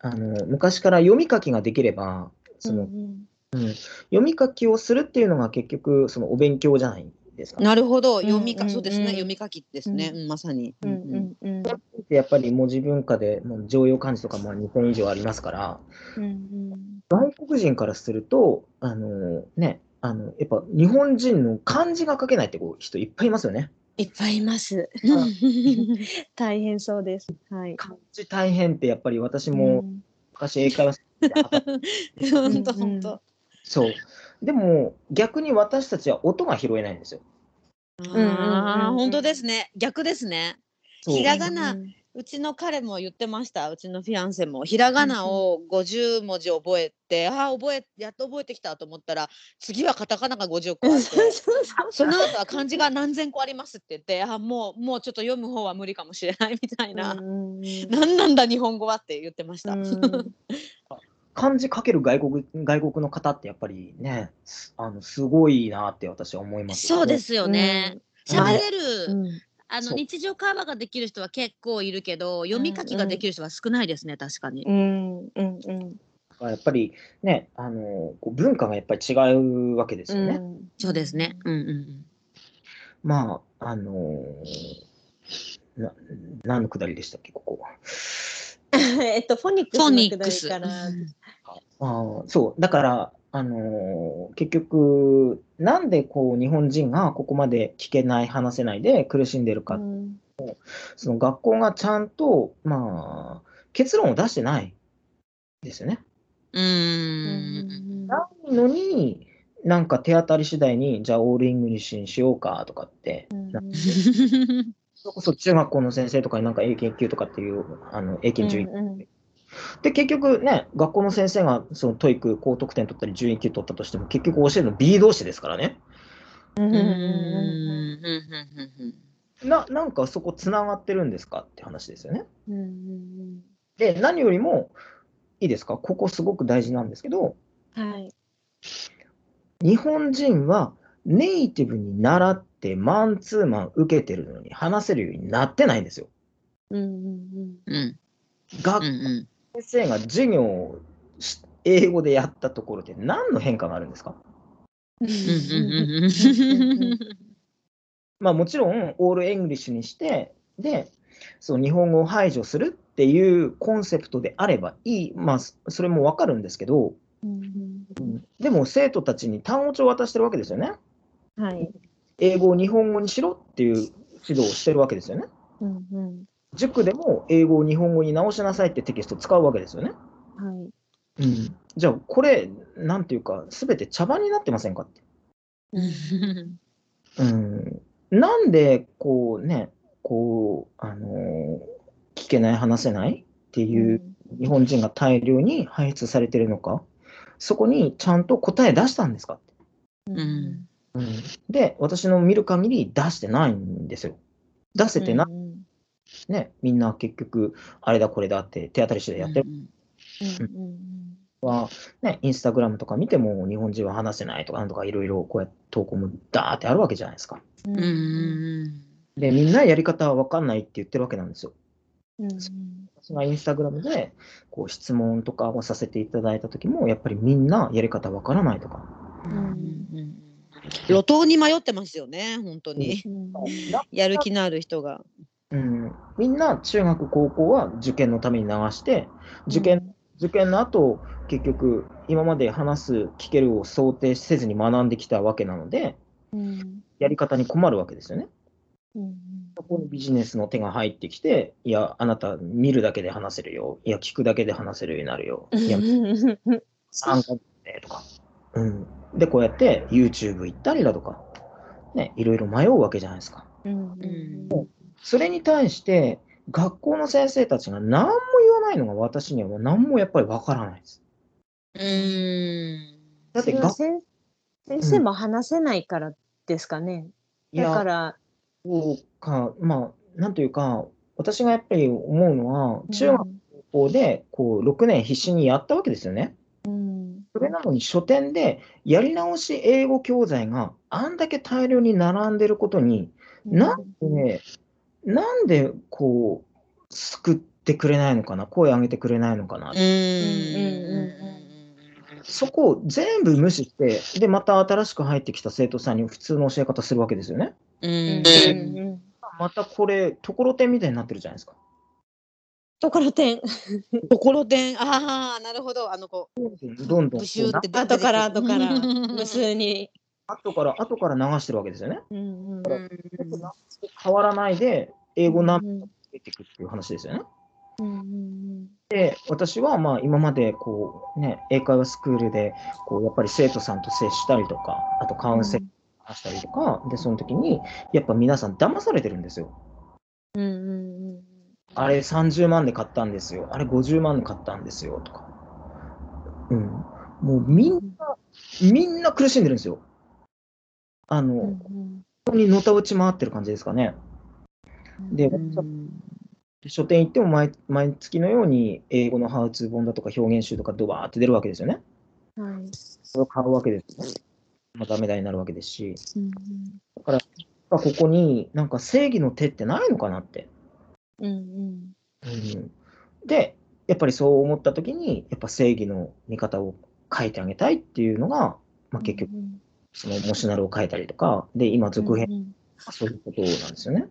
あの昔から読み書きができれば、そのうん。うん。読み書きをするっていうのが結局そのお勉強じゃないですか？なるほど、ん読みか、うんそうですね、うん読み書きですね、まさに。うんうんやっぱり文字文化でもう常用漢字とかも2000以上ありますから、うん外国人からすると、あのね、あのやっぱ日本人の漢字が書けないってこう人いっぱいいますよね。いっぱいいます。[LAUGHS] 大変そうです。はい。漢字大変ってやっぱり私うもん昔英会話 [LAUGHS] で本当本当。そう。でも逆に私たちは音が拾えないんですよ。ああ、うん本当ですね。逆ですね。ひらがなうんうちの彼も言ってました。うちのフィアンセもひらがなを50文字覚えて、ああ覚えやっと覚えてきたと思ったら、次はカタカナが50個あって。[LAUGHS] そうそうその後は漢字が何千個ありますって言って、あもうもうちょっと読む方は無理かもしれないみたいな。うんうん何なんだ日本語はって言ってました。[LAUGHS] うん漢字書ける外国外国の方ってやっぱりね、すあのすごいなって私は思います、そうで。すよね。うん喋れる、うんあの日常会話ができる人は結構いるけど読み書きができる人は少ないですね、確かに。うんうんうんやっぱりね、あのこう文化がやっぱり違うわけですよね。うんそうですね。うんうんうん。まあ、あのーな何のくだりでしたっけ、ここ。[LAUGHS] えっとフォニックスのくだり。から。あーそう、だから、あのー結局、なんでこう日本人がここまで聞けない、話せないで苦しんでるか、うんその学校がちゃんと、まあ、結論を出してないですよね。うーん。ないのに、なんか手当たり次第に、じゃあ all English にしようかとかって、うんなそれこそ中学校の先生とかになんか英検級とかっていう、あの英検準1うんうんで、結局ね、学校の先生がその TOEIC 高得点取ったり、準1級取ったとしても、結局教えるの B 同士ですからね。うんうんうんうんうんうんななんかそこつながってるんですかって話ですよね。うんうんで、何よりも、いいですか、ここすごく大事なんですけど、うんはい。日本人はネイティブに習ってマンツーマン受けてるのに話せるようになってないんですよ。うんうんうん。うん。学うん先生が授業をし英語でやったところで何の変化があるんですか？うんうんうん [LAUGHS] まあもちろん all English にして、で、その日本語を排除するっていうコンセプトであればいい、まあそそれもわかるんですけど、でも生徒たちに単語帳を渡してるわけですよね。はい。英語を日本語にしろっていう指導をしてるわけですよね。うんうん。塾でも英語を日本語に直しなさいってテキストを使うわけですよね。はい。うん、じゃあこれ、なんていうか、すべて茶番になってませんかって。[LAUGHS] うん、なんでこうね、こう、あのー聞けない、話せないっていう日本人が大量に輩出されてるのか、そこにちゃんと答え出したんですかって。うんうん、で、私の見る限り出してないんですよ。出せてない、ね、みんな結局、あれだこれだって手当たり次第やってる。は、ね、インスタグラムとか見ても日本人は話せないとかなんとかいろいろこうやって投稿もダーってあるわけじゃないですか。うんうんで、みんなやり方は分かんないって言ってるわけなんですよ。うん私がインスタグラムでこう質問とかをさせていただいた時も、やっぱりみんなやり方分からないとか。うん路頭に迷ってますよね本当にやる気のある人が。うん、みんな中学、高校は受験のために流して、受験、受験の後、結局、今まで話す、聞けるを想定せずに学んできたわけなので、やり方に困るわけですよね。そこにビジネスの手が入ってきて、いや、あなた見るだけで話せるよ。いや、聞くだけで話せるようになるよ。いや、参加でとか。うん。で、こうやって YouTube 行ったりだとか、ね、いろいろ迷うわけじゃないですか。それに対して、学校の先生たちが何も言わないのが私にはもう何もやっぱりわからないです。うんだって学先先生も話せないからですかね。いや、だから、そうか、まあ、なんというか、私がやっぱり思うのは、中学校でこう6年必死にやったわけですよね。うんそれなのに書店でやり直し英語教材があんだけ大量に並んでることに、なんで、なんでこう、救ってくれないのかな、声上げてくれないのかな、そこを全部無視して、で、また新しく入ってきた生徒さんに普通の教え方するわけですよね。うん。またこれ、ところてんみたいになってるじゃないですか。ところてん。[LAUGHS] ところてんああなるほどあのこうどんどんブシューって後から後からうん無数に。後から後から流してるわけですよね。うんうん変わらないで、英語何うんつけていくっていう話ですよね。うんで、私はまあ今までこうね、英会話スクールでこうやっぱり生徒さんと接したりとか、あとカウンセリングしたりとか、で、その時にやっぱ皆さん騙されてるんですよ。うんうんあれ30万で買ったんですよ。あれ50万で買ったんですよ。とか。うん。もうみんな、みんな苦しんでるんですよ。あの、うん本当にのたうち回ってる感じですかね。で、私は書店行っても毎毎月のように英語のハウツー本だとか表現集とかドバーって出るわけですよね。うんはいそれを買うわけですよね。まあ、ダメだになるわけですし。うんここになんか正義の手ってないのかなって。うんうん。うん、で、やっぱりそう思った時に、やっぱ正義の見方を書いてあげたいっていうのが、まあ、結局、そのモシュナルを書いたりとか、で、今続編、うんそういうことなんですよね。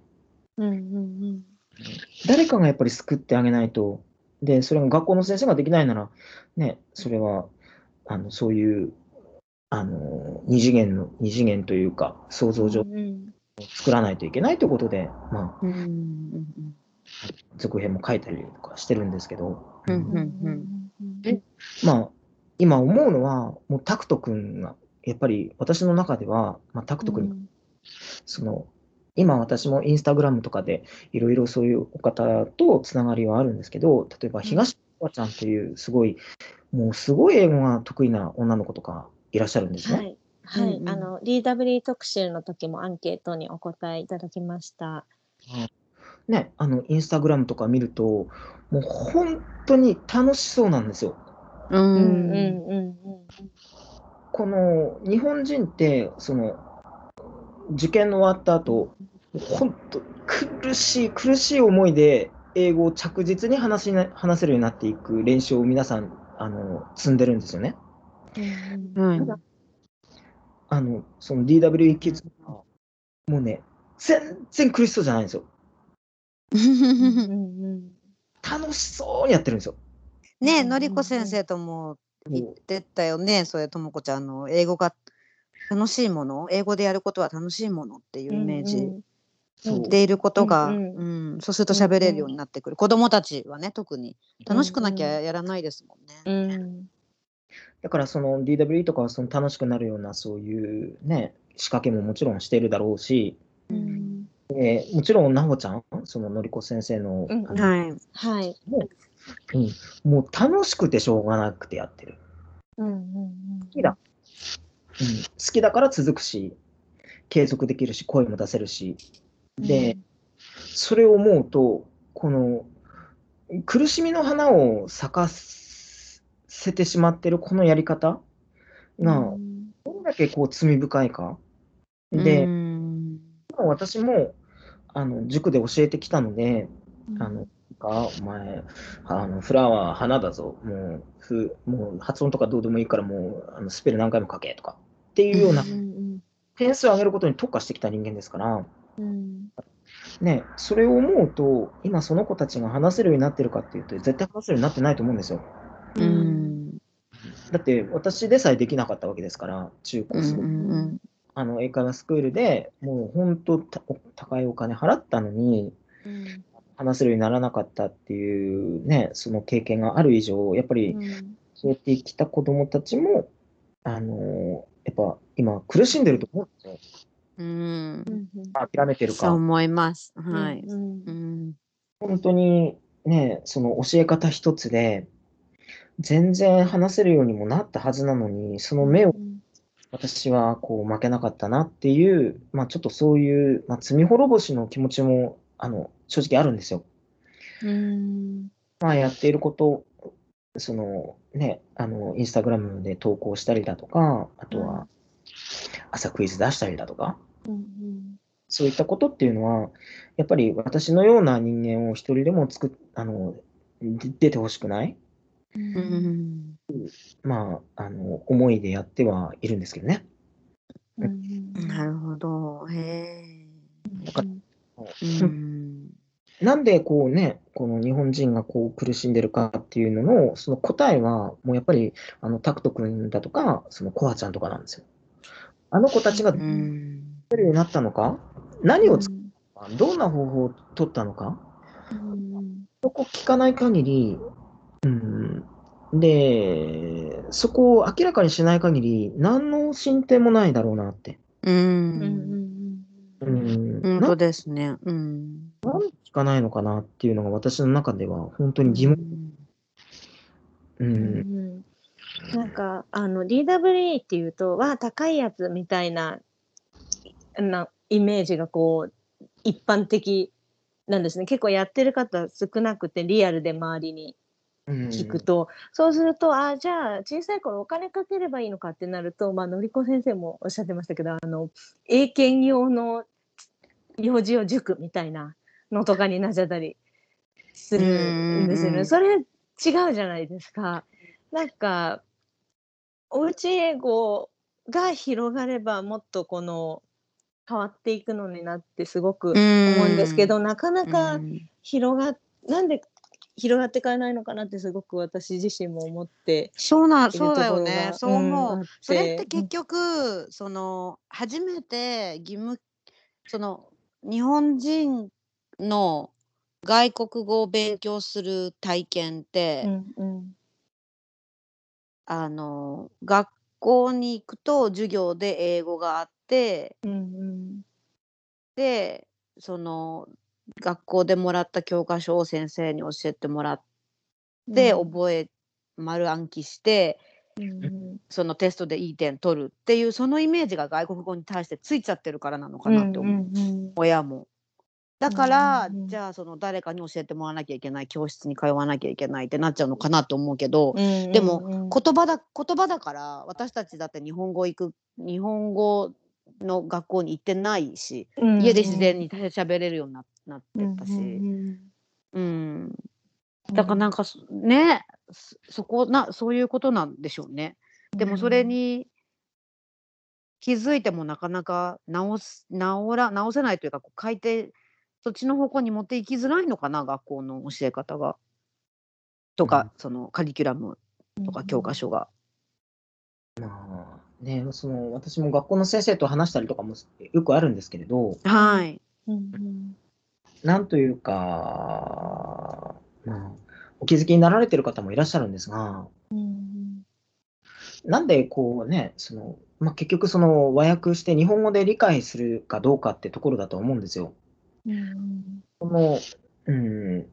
うんうん誰かがやっぱり救ってあげないと、で、それが学校の先生ができないなら、ね、それは、あの、そういう、あの、二次元の、二次元というか、想像上うんうん。作らないといけないということで、まあ、うんうん続編も書いたりとかしてるんですけど、うんうんうん。まあ、今思うのは、もうタクト君が、やっぱり私の中では、まあ、タクト君、その、今私もインスタグラムとかでいろいろそういうお方とつながりはあるんですけど、例えば東川ちゃんっていうすごい、もうすごい英語が得意な女の子とかいらっしゃるんですね。はい。はい、うんうん。あの DW 特集の時もアンケートにお答えいただきました。ね、あの、インスタグラムとか見ると、もう本当に楽しそうなんですよ。うんうんうんうんこの日本人って、その、受験の終わった後、本当苦しい、苦しい思いで英語を着実に話しな話せるようになっていく練習を皆さんあの積んでるんですよね。うんただあの、その DWE キッズは、もうね、全然苦しそうじゃないんですよ。楽しそうにやってるんですよ。ねえ、うん。のりこ先生とも言ってたよね、それともこちゃんの英語が楽しいもの、英語でやることは楽しいものっていうイメージ。そう。でいることが、ううん。んそうすると喋れるようになってくる。子供たちはね、特に。楽しくなきゃやらないですもんね。うんだからその DWE とかはその楽しくなるようなそういうね、仕掛けももちろんしているだろうし、うんえーもちろん、なほちゃん、そののりこ先生の、はい。はい。うんもう楽しくてしょうがなくてやってる。うんうん好きだ。うん、好きだから続くし、継続できるし、声も出せるし、で、それを思うと、この苦しみの花を咲かせてしまってるこのやり方が、どれだけこう罪深いか。で、うん私もあの塾で教えてきたので、あの、かお前、あのフラワー花だぞ、もうふもう発音とかどうでもいいから、もうあのスペル何回も書けとかっていうようなうん点数を上げることに特化してきた人間ですから、うん。ね、それを思うと、今その子たちが話せるようになってるかっていうと、絶対話せるようになってないと思うんですよ。うん。だって私でさえできなかったわけですから、中高すごくうんあの英会話スクールでもう本当た高いお金払ったのに、うん話せるようにならなかったっていうね、その経験がある以上、やっぱりそうやってきた子どもたちも、あのやっぱ今苦しんでると思うんですよ。うん諦めてるか、そう思います。はい。うんうん本当にね、その教え方一つで、全然話せるようにもなったはずなのに、その目を私はこう負けなかったなっていう、まあ、ちょっとそういう、まあ、罪滅ぼしの気持ちもあの正直あるんですよ。うん。まあ、やっていること、そのね、あの、インスタグラムで投稿したりだとか、あとうん。は朝クイズ出したりだとか、うんそういったことっていうのは、やっぱり私のような人間を一人でも作っあので出てほしくない、ううんんまあ、あの思いでやってはいるんですけどね。なるほど。へえ。だからうん。なんでこうね、この日本人がこう苦しんでるかっていうのの、その答えは、もうやっぱり、あの、タクト君だとか、そのコアちゃんとかなんですよ。あの子たちがう出んるようになったのか、何を使ったのか、どんな方法を取ったのか、そこ聞かない限り、うん、で、そこを明らかにしない限り、何の進展もないだろうなって。うん。うん、本当でですね。うん。聞かないのかなっていうのが私の中では本当に疑問。うんなんかあの DWE っていうとわあ高いやつみたいななイメージがこう一般的なんですね結構やってる方少なくてリアルで周りにうん聞くと、そうするとあじゃあ小さい頃お金かければいいのかってなると、まあのりこ先生もおっしゃってましたけどあの英検用の幼児用塾みたいなのとかになっちゃったりするんですよね。それ違うじゃないですか。なんかおうち英語が広がればもっとこの変わっていくのになってすごく思うんですけど、なかなか広がなんで広がっていかないのかなってすごく私自身も思ってそうな、いるそうだよねが。そう思う。それって結局、その初めて義務その日本人の外国語を勉強する体験って、うんうんあの学校に行くと授業で英語があってうんうんでその学校でもらった教科書を先生に教えてもらって、覚え丸暗記してうんうん。そのテストでいい点取るっていうそのイメージが外国語に対してついちゃってるからなのかなって思う、うんうん親も。だから、うんうんうん。じゃあその誰かに教えてもらわなきゃいけない教室に通わなきゃいけないってなっちゃうのかなと思うけど、うんでもうん。うん言葉だ言葉だから私たちだって日本語行く日本語の学校に行ってないし、うん家で自然に喋れるようにななってたし、うんうんうんだからなんかそねそそこなそういうことなんでしょうね。でもそれに気づいてもなかなか直す直ら直せないというかこう変えてそっちの方向に持っていきづらいのかな学校の教え方が。とか、そのカリキュラムとか教科書が。まあね、その私も学校の先生と話したりとかもよくあるんですけれど、はい。うんなんというか、まあ、お気づきになられてる方もいらっしゃるんですが、うんなんでこうね、そのまあ、結局その和訳して日本語で理解するかどうかってところだと思うんですよ。うん。この、うん、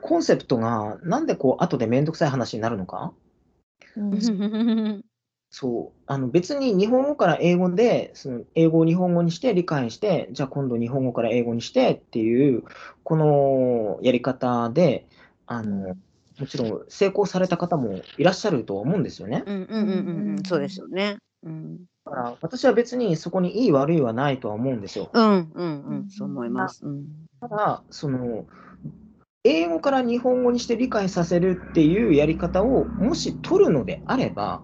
コンセプトがなんでこう後でめんどくさい話になるのか？うん [LAUGHS] そうあの別に日本語から英語でその英語を日本語にして理解してじゃあ今度日本語から英語にしてっていうこのやり方であのもちろん成功された方もいらっしゃるとは思うんですよね。うんうんうんうんうんそうですよね。うんだから私は別にそこにいい悪いはないとは思うんですよ。うんうんうんそう思います。うんただその英語から日本語にして理解させるっていうやり方をもし取るのであれば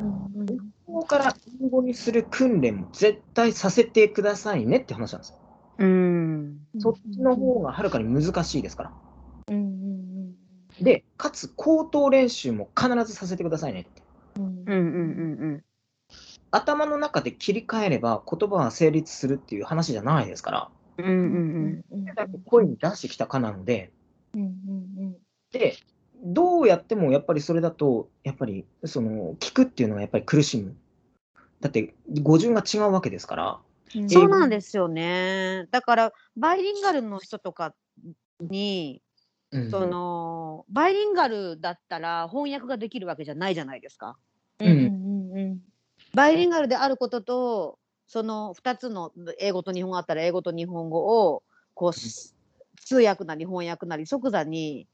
日本語から英語にする訓練も絶対させてくださいねって話なんですよ。うんそっちの方がはるかに難しいですから。うんうんで、かつ口頭練習も必ずさせてくださいねって。うんうんうんうん頭の中で切り替えれば言葉は成立するっていう話じゃないですから。うんうん声に出してきたかなので、うんうんで、どうやってもやっぱりそれだと、やっぱりその聞くっていうのはやっぱり苦しむ。だって語順が違うわけですから。うんそうなんですよね。だからバイリンガルの人とかに、うんそのバイリンガルだったら翻訳ができるわけじゃないじゃないですか。うんうんうんバイリンガルであることとその2つの英語と日本語あったら英語と日本語をこうし通訳なり翻訳なり即座に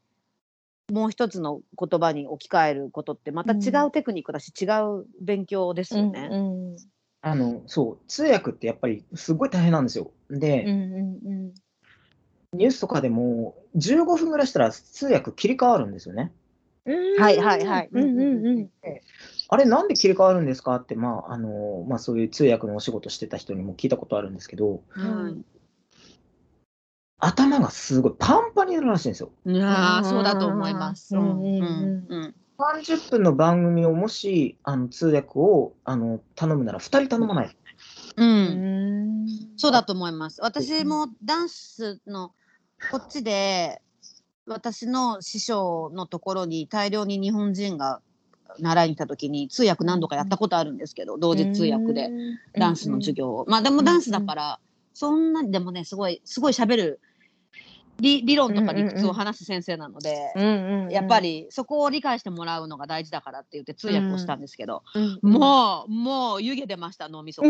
もう一つの言葉に置き換えることってまた違うテクニックだし、違う勉強ですよね。うんうん。あの、そう、通訳ってやっぱりすごい大変なんですよ。で、うんうんニュースとかでも15分ぐらいしたら通訳切り替わるんですよね。うん。はいはいはい。うんうんうん。あれなんで切り替わるんですかって、まあ、あの、まあそういう通訳のお仕事してた人にも聞いたことあるんですけど、はい頭がすごいパンパンになるらしいんですよ。いやーそうだと思います。うんうんうんうん30分の番組をもしあの通訳をあの頼むなら2人頼まない。うんうんそうだと思います。私もダンスのこっちで私の師匠のところに大量に日本人が習いに来た時に通訳何度かやったことあるんですけど同時通訳でダンスの授業を。まあでもダンスだからそんなでもねすごいすごい喋る理理論とか理屈を話す先生なので。やっぱりそこを理解してもらうのが大事だからって言って通訳をしたんですけど、うんもうもう湯気出ました脳みそ [LAUGHS] [LAUGHS]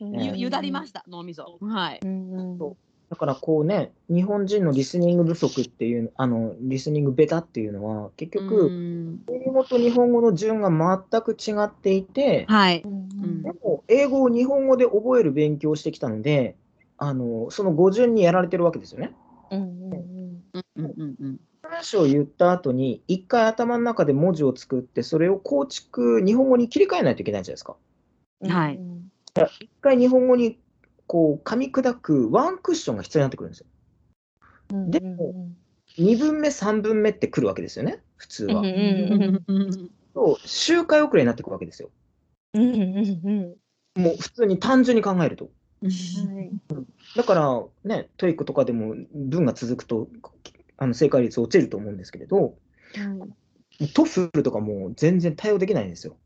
ゆゆだりました脳みそ。はい。うんうんだからこうね、日本人のリスニング不足っていう、あのリスニングベタっていうのは、結う局、ん。英語と日本語の順が全く違っていて、はい。うん。でも英語を日本語で覚える勉強をしてきたので、あのその語順にやられてるわけですよね。うんうんうんうんうんうん話を言った後に、一回頭の中で文字を作って、それを構築、日本語に切り替えないといけないじゃないですか。うんはい。うん一回日本語にこう噛み砕くワンクッションが必要になってくるんですよ。うんでも2分目、3分目ってくるわけですよね、普通は。うんう周回遅れになってくるわけですよ。うんうんうんもう普通に単純に考えると。はいだからね、 TOEIC とかでも文が続くとあの正解率落ちると思うんですけれど、 TOEFL とかもう全然対応できないんですよ。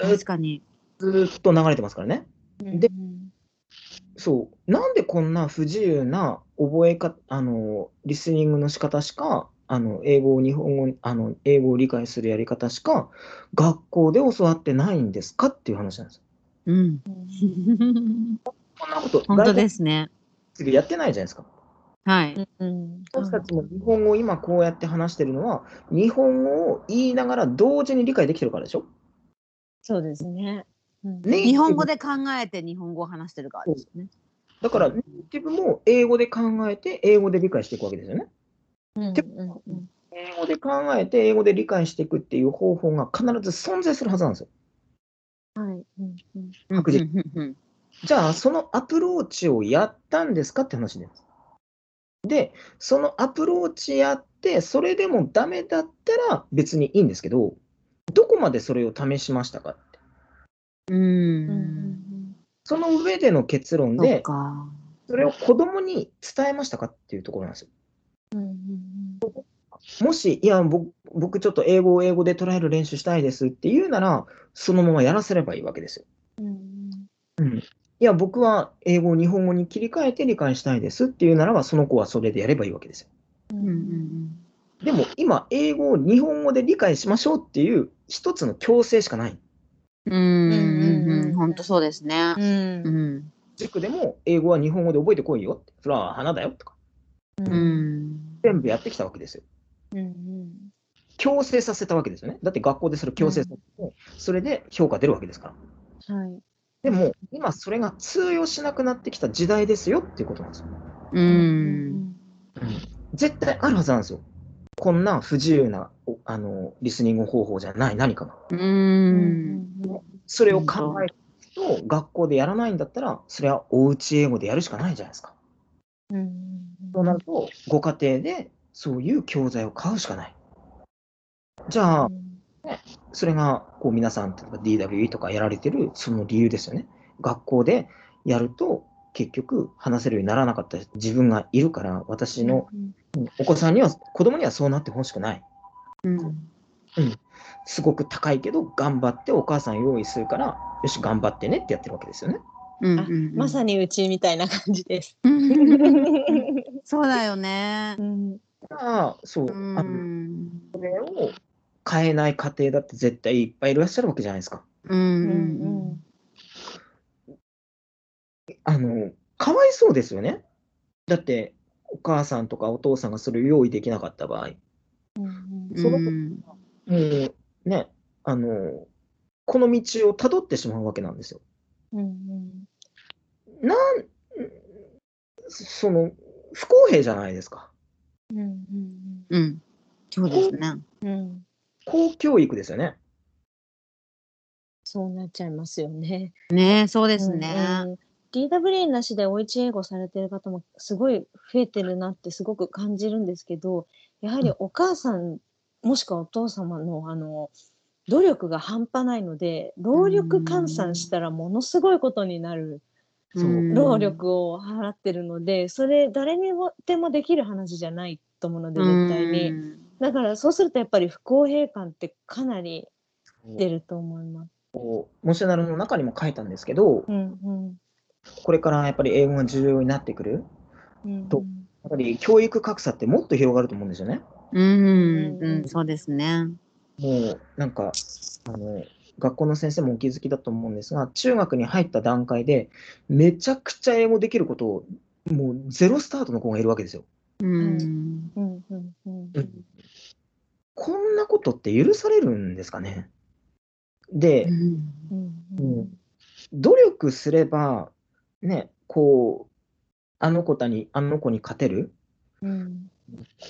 確かにずーっと流れてますからね。うんでそう。なんでこんな不自由な覚えか、あの、リスニングの仕方しか、あの、英語を日本語、あの、英語を理解するやり方しか、学校で教わってないんですかっていう話なんですよ。うんこんなこと、本当ですね外国やってないじゃないですか。はいうん私たちも日本語を今こうやって話してるのは、日本語を言いながら同時に理解できてるからでしょ？そうですね。日本語で考えて日本語を話してるからですよねだから、ネイティブも英語で考えて、英語で理解していくわけですよね。うんてうんうん英語で考えて、英語で理解していくっていう方法が必ず存在するはずなんですよ。はい。うんうん確実うんうんうんじゃあ、そのアプローチをやったんですかって話です。で、そのアプローチやって、それでもダメだったら別にいいんですけど、どこまでそれを試しましたか。うんうんうんその上での結論で、か。それを子供に伝えましたかっていうところなんですよ。うんうんもし、いや、僕、僕ちょっと英語を英語で捉える練習したいですって言うなら、そのままやらせればいいわけですよ。うんいや、僕は英語を日本語に切り替えて理解したいですっていうならば、その子はそれでやればいいわけですよ。うんうんうんでも今、英語を日本語で理解しましょうっていう一つの強制しかない。うん。本当そうですね。うんうん塾でも英語は日本語で覚えてこいよって。それは花だよとか。うん全部やってきたわけですよ。うん強制させたわけですよね。だって学校でそれ強制させて、それで評価出るわけですから。はい。でも、今それが通用しなくなってきた時代ですよっていうことなんですよ。うん絶対あるはずなんですよ。こんな不自由なおあのリスニング方法じゃない何かが。うんそれを考えると、学校でやらないんだったら、それはおうち英語でやるしかないじゃないですか。うんそうなると、ご家庭でそういう教材を買うしかない。じゃあ、それがこう皆さん、例えば DWE とかやられてるその理由ですよね。学校でやると、結局話せるようにならなかった自分がいるから、私のお子さんには、子供にはそうなってほしくない。うんすごく高いけど、頑張ってお母さん用意するから、よし、頑張ってねってやってるわけですよね。うんあまさにうちみたいな感じです。に。[LAUGHS] そうだよね。うんだからそう、うあのんそれを変えない家庭だって絶対いっぱいいらっしゃるわけじゃないですか。うんううんんあの、かわいそうですよね。だって、お母さんとかお父さんがそれを用意できなかった場合、うんそのうんもうね、あの、この道をたどってしまうわけなんですよ。うんなん、その、不公平じゃないですか。うんうん。そうですね。うん公教育ですよね。そうなっちゃいますよね。ねそうですね。うんうん DWA なしでおうち英語されてる方もすごい増えてるなってすごく感じるんですけどやはりお母さんもしくはお父様のあの努力が半端ないので労力換算したらものすごいことになる労力を払ってるのでそれ誰にもでもできる話じゃないと思うので絶対に。だからそうするとやっぱり不公平感ってかなり出ると思います。こう。モショナルの中にも書いたんですけど、うんうんこれからやっぱり英語が重要になってくる？うんとやっぱり教育格差ってもっと広がると思うんですよね。うん、うん、そうですね。もうなんかあの学校の先生もお気づきだと思うんですが、中学に入った段階でめちゃくちゃ英語できることをもうゼロスタートの子がいるわけですよ。うん。うんうんうんうんこんなことって許されるんですかね？で、うんうんうん努力すれば、ね、こう、あの子たに、あの子に勝てる？うん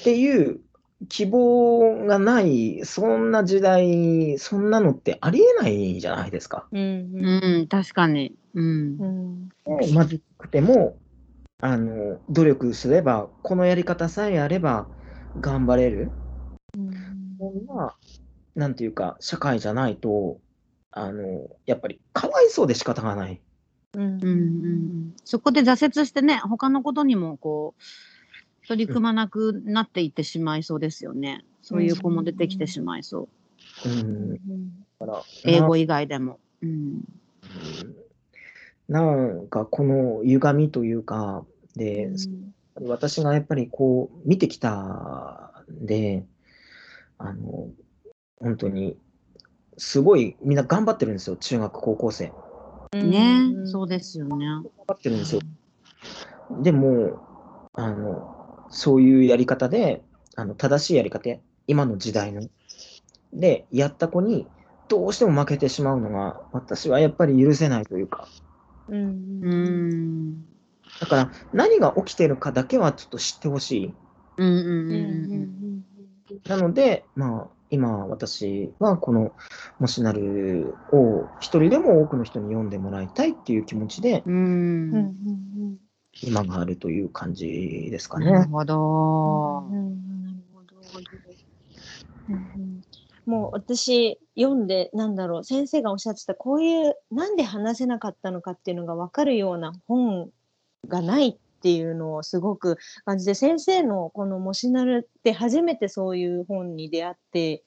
っていう希望がない、そんな時代、そんなのってありえないじゃないですか。うんうん、確かに。うんう。ん貧しくても、あの、努力すれば、このやり方さえあれば頑張れる。そんな、なんていうか、社会じゃないと、あの、やっぱりかわいそうで仕方がない。うんうんうん、そこで挫折してね、他のことにもこう、取り組まなくなっていってしまいそうですよね。そういう子も出てきてしまいそう。うん、だから英語以外でも。うん。なんかこの歪みというか、で、私がやっぱりこう見てきたんで、あの、本当に、すごいみんな頑張ってるんですよ、中学、高校生。ね、そうですよね。頑張ってるんですよ。でも、あの、そういうやり方で、あの正しいやり方、今の時代の、で、やった子に、どうしても負けてしまうのが、私はやっぱり許せないというか、うんうん。だから何が起きてるかだけはちょっと知ってほしい。うんうんうんうんうんうんなので、まあ、今私はこの「もしなる」を一人でも多くの人に読んでもらいたいっていう気持ちでうんうんうんうん今があるという感じですかね。なるほどう。んなるほど。うんうんもう私読んでなんだろう先生がおっしゃってたこういうなんで話せなかったのかっていうのが分かるような本がないっていうのをすごく感じて先生のこの「もしなる」って初めてそういう本に出会って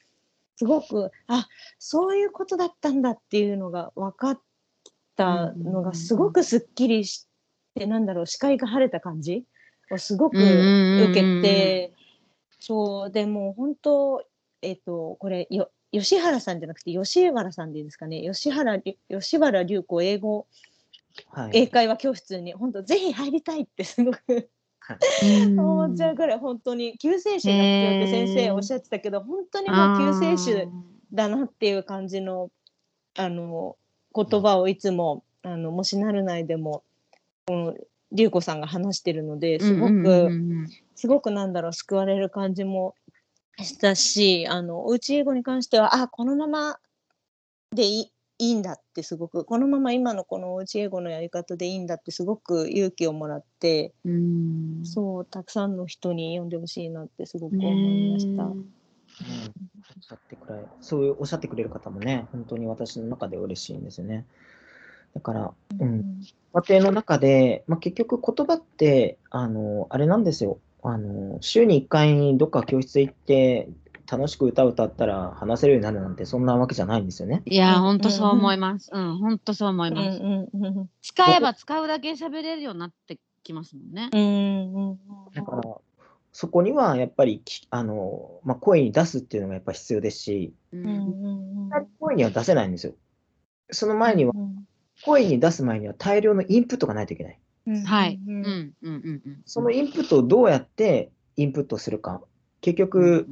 すごくあそういうことだったんだっていうのが分かったのがすごくすっきりしてなんだろう視界が晴れた感じをすごく受けて。そうでも本当えっ、とこれよ吉原さんじゃなくて吉原さんでいいですかね吉原り吉原隆子英語はい。英会話教室に本当ぜひ入りたいってすごく思っちゃうぐらい本当に救世主が必要って先生おっしゃってたけど本当にもう救世主だなっていう感じのあの言葉をいつもあのもしなるないでもこの龍子さんが話してるのですごく、すごくなんだろう救われる感じもしたしあのおうち英語に関してはあこのままでいいいいんだってすごくこのまま今のこのおうち英語のやり方でいいんだってすごく勇気をもらってうんそうたくさんの人に読んでほしいなってすごく思いました。うんおっしゃってくれそういうおっしゃってくれる方もね、本当に私の中で嬉しいんですよね。だから、うん、家庭の中で、まあ、結局言葉って、あの、あれなんですよ。あの、週に1回どっか教室行って、楽しく歌を歌ったら話せるようになるなんて、そんなわけじゃないんですよね。いや、うん本当そう思います。うん、本当そう思いうんます。使えば使うだけ喋れるようになってきますもんね。うんうんだから、そこにはやっぱりき、あの、まあ、声に出すっていうのがやっぱ必要ですし、ううんうんうん声には出せないんですよ。その前には、うん声に出す前には大量のインプットがないといけない。うんはい。ううんんうんうんうん。そのインプットをどうやってインプットするか。結局、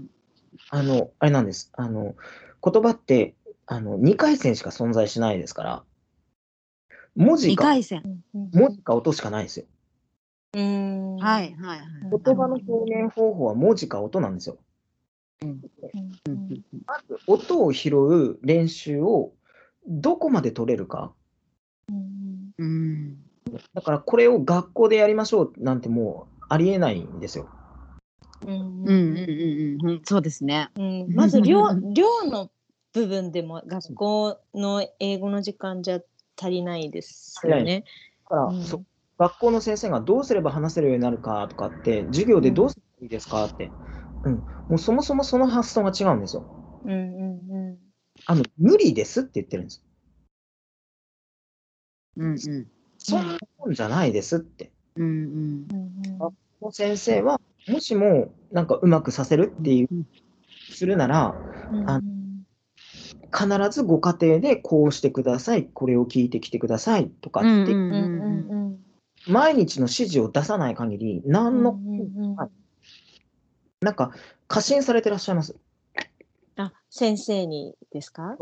あの、あれなんです。あの、言葉って、あの、2回線しか存在しないですから、文字二か、回戦。うん文字か音しかないんですよ。うんはいはいはい。言葉の表現方法は文字か音なんですよ。うんうんまず、音を拾う練習をどこまで取れるか。うんうん。だから、これを学校でやりましょうなんてもうありえないんですよ。うんうんうんうんうん。そうですね。うんまず量 [LAUGHS] 量の部分でも学校の英語の時間じゃ足りないですよね。だから、うんそ学校の先生がどうすれば話せるようになるかとかって、授業でどうすればいいですかって、うん、もうそもそもその発想が違うんですよ。うんうんうんあの、無理ですって言ってるんです。うんうん。そんなもんじゃないですって。うんうん。うんこの先生は、もしもなんかうまくさせるっていう、するなら、うんあ必ずご家庭でこうしてください、これを聞いてきてくださいとかって、うんうんうん毎日の指示を出さない限り、何の、なんか過信されてらっしゃいます？あ先生にですか？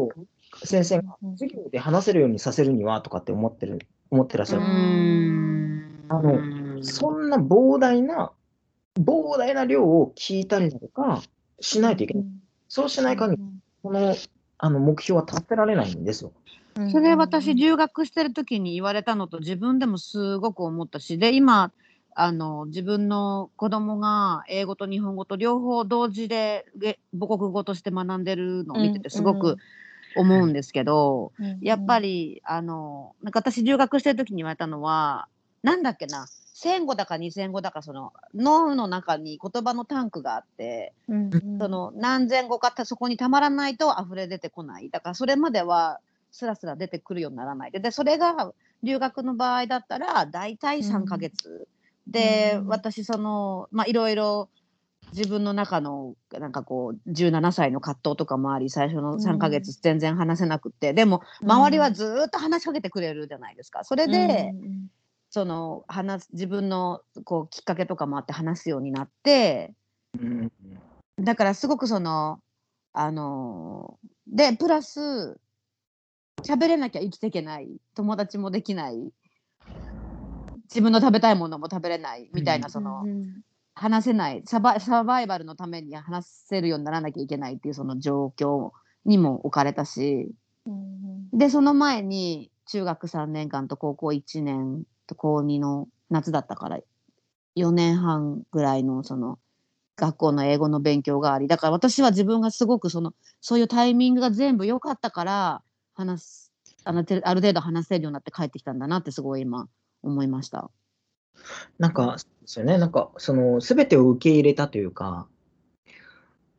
先生がうん授業で話せるようにさせるにはとかって思ってる、思ってらっしゃうる。ん。あのそんな膨大な、膨大な量を聞いたりだとかしないといけない。そうしない限り、このあの目標は達せられないんですよ。うん。それ私留学してる時に言われたのと自分でもすごく思ったしで今あの自分の子供が英語と日本語と両方同時でげ母国語として学んでるのを見ててすごく思うんですけど、うん。やっぱりあのなんか私留学してる時に言われたのはなんだっけな。1000語だか2000語だかその脳の中に言葉のタンクがあってうんうん。その何千語かたそこにたまらないと溢れ出てこない。だからそれまではスラスラ出てくるようにならない。ででそれが留学の場合だったら大体3ヶ月、で、うん。私そのまあいろいろ自分の中のなんかこう17歳の葛藤とかもあり最初の3ヶ月全然話せなくって、でも周りはずーっと話しかけてくれるじゃないですか。それで、うんその話す自分のこうきっかけとかもあって話すようになって。うんだからすごくそのあのでプラス喋れなきゃ生きていけない。友達もできない。自分の食べたいものも食べれない。みたいな、うんその、うん話せない。サバサバイバルのために話せるようにならなきゃいけないっていうその状況にも置かれたし。うんでその前に中学3年間と高校1年と高2の夏だったから4年半ぐらいのその学校の英語の勉強がありだから私は自分がすごくそのそういうタイミングが全部良かったから話すあのある程度話せるようになって帰ってきたんだなってすごい今思いました。なんか、そうですよね。なんか、その、すべてを受け入れたというか、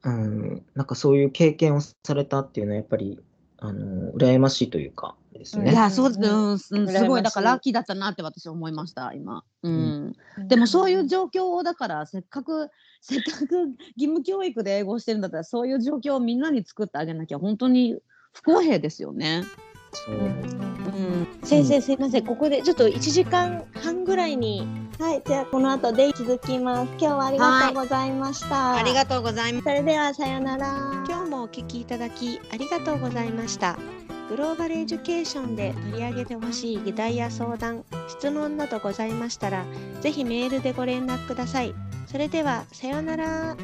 うん、なんかそういう経験をされたっていうのは、やっぱり、あの、羨ましいというか、ですよね。いやそう、すごいだからラッキーだったなって私思いました今。うん。うでもそういう状況をだからせっかく [LAUGHS] せっかく義務教育で英語をしてるんだったらそういう状況をみんなに作ってあげなきゃ本当に不公平ですよね。そううん、先生すいません。ここでちょっと1時間半ぐらいにはいじゃあこの後で続きます。今日はありがとうございました、ありがとうございます。それではさよなら。今日もお聞きいただきありがとうございました。グローバルエデュケーションで取り上げてほしい議題や相談質問などございましたらぜひメールでご連絡ください。それではさようなら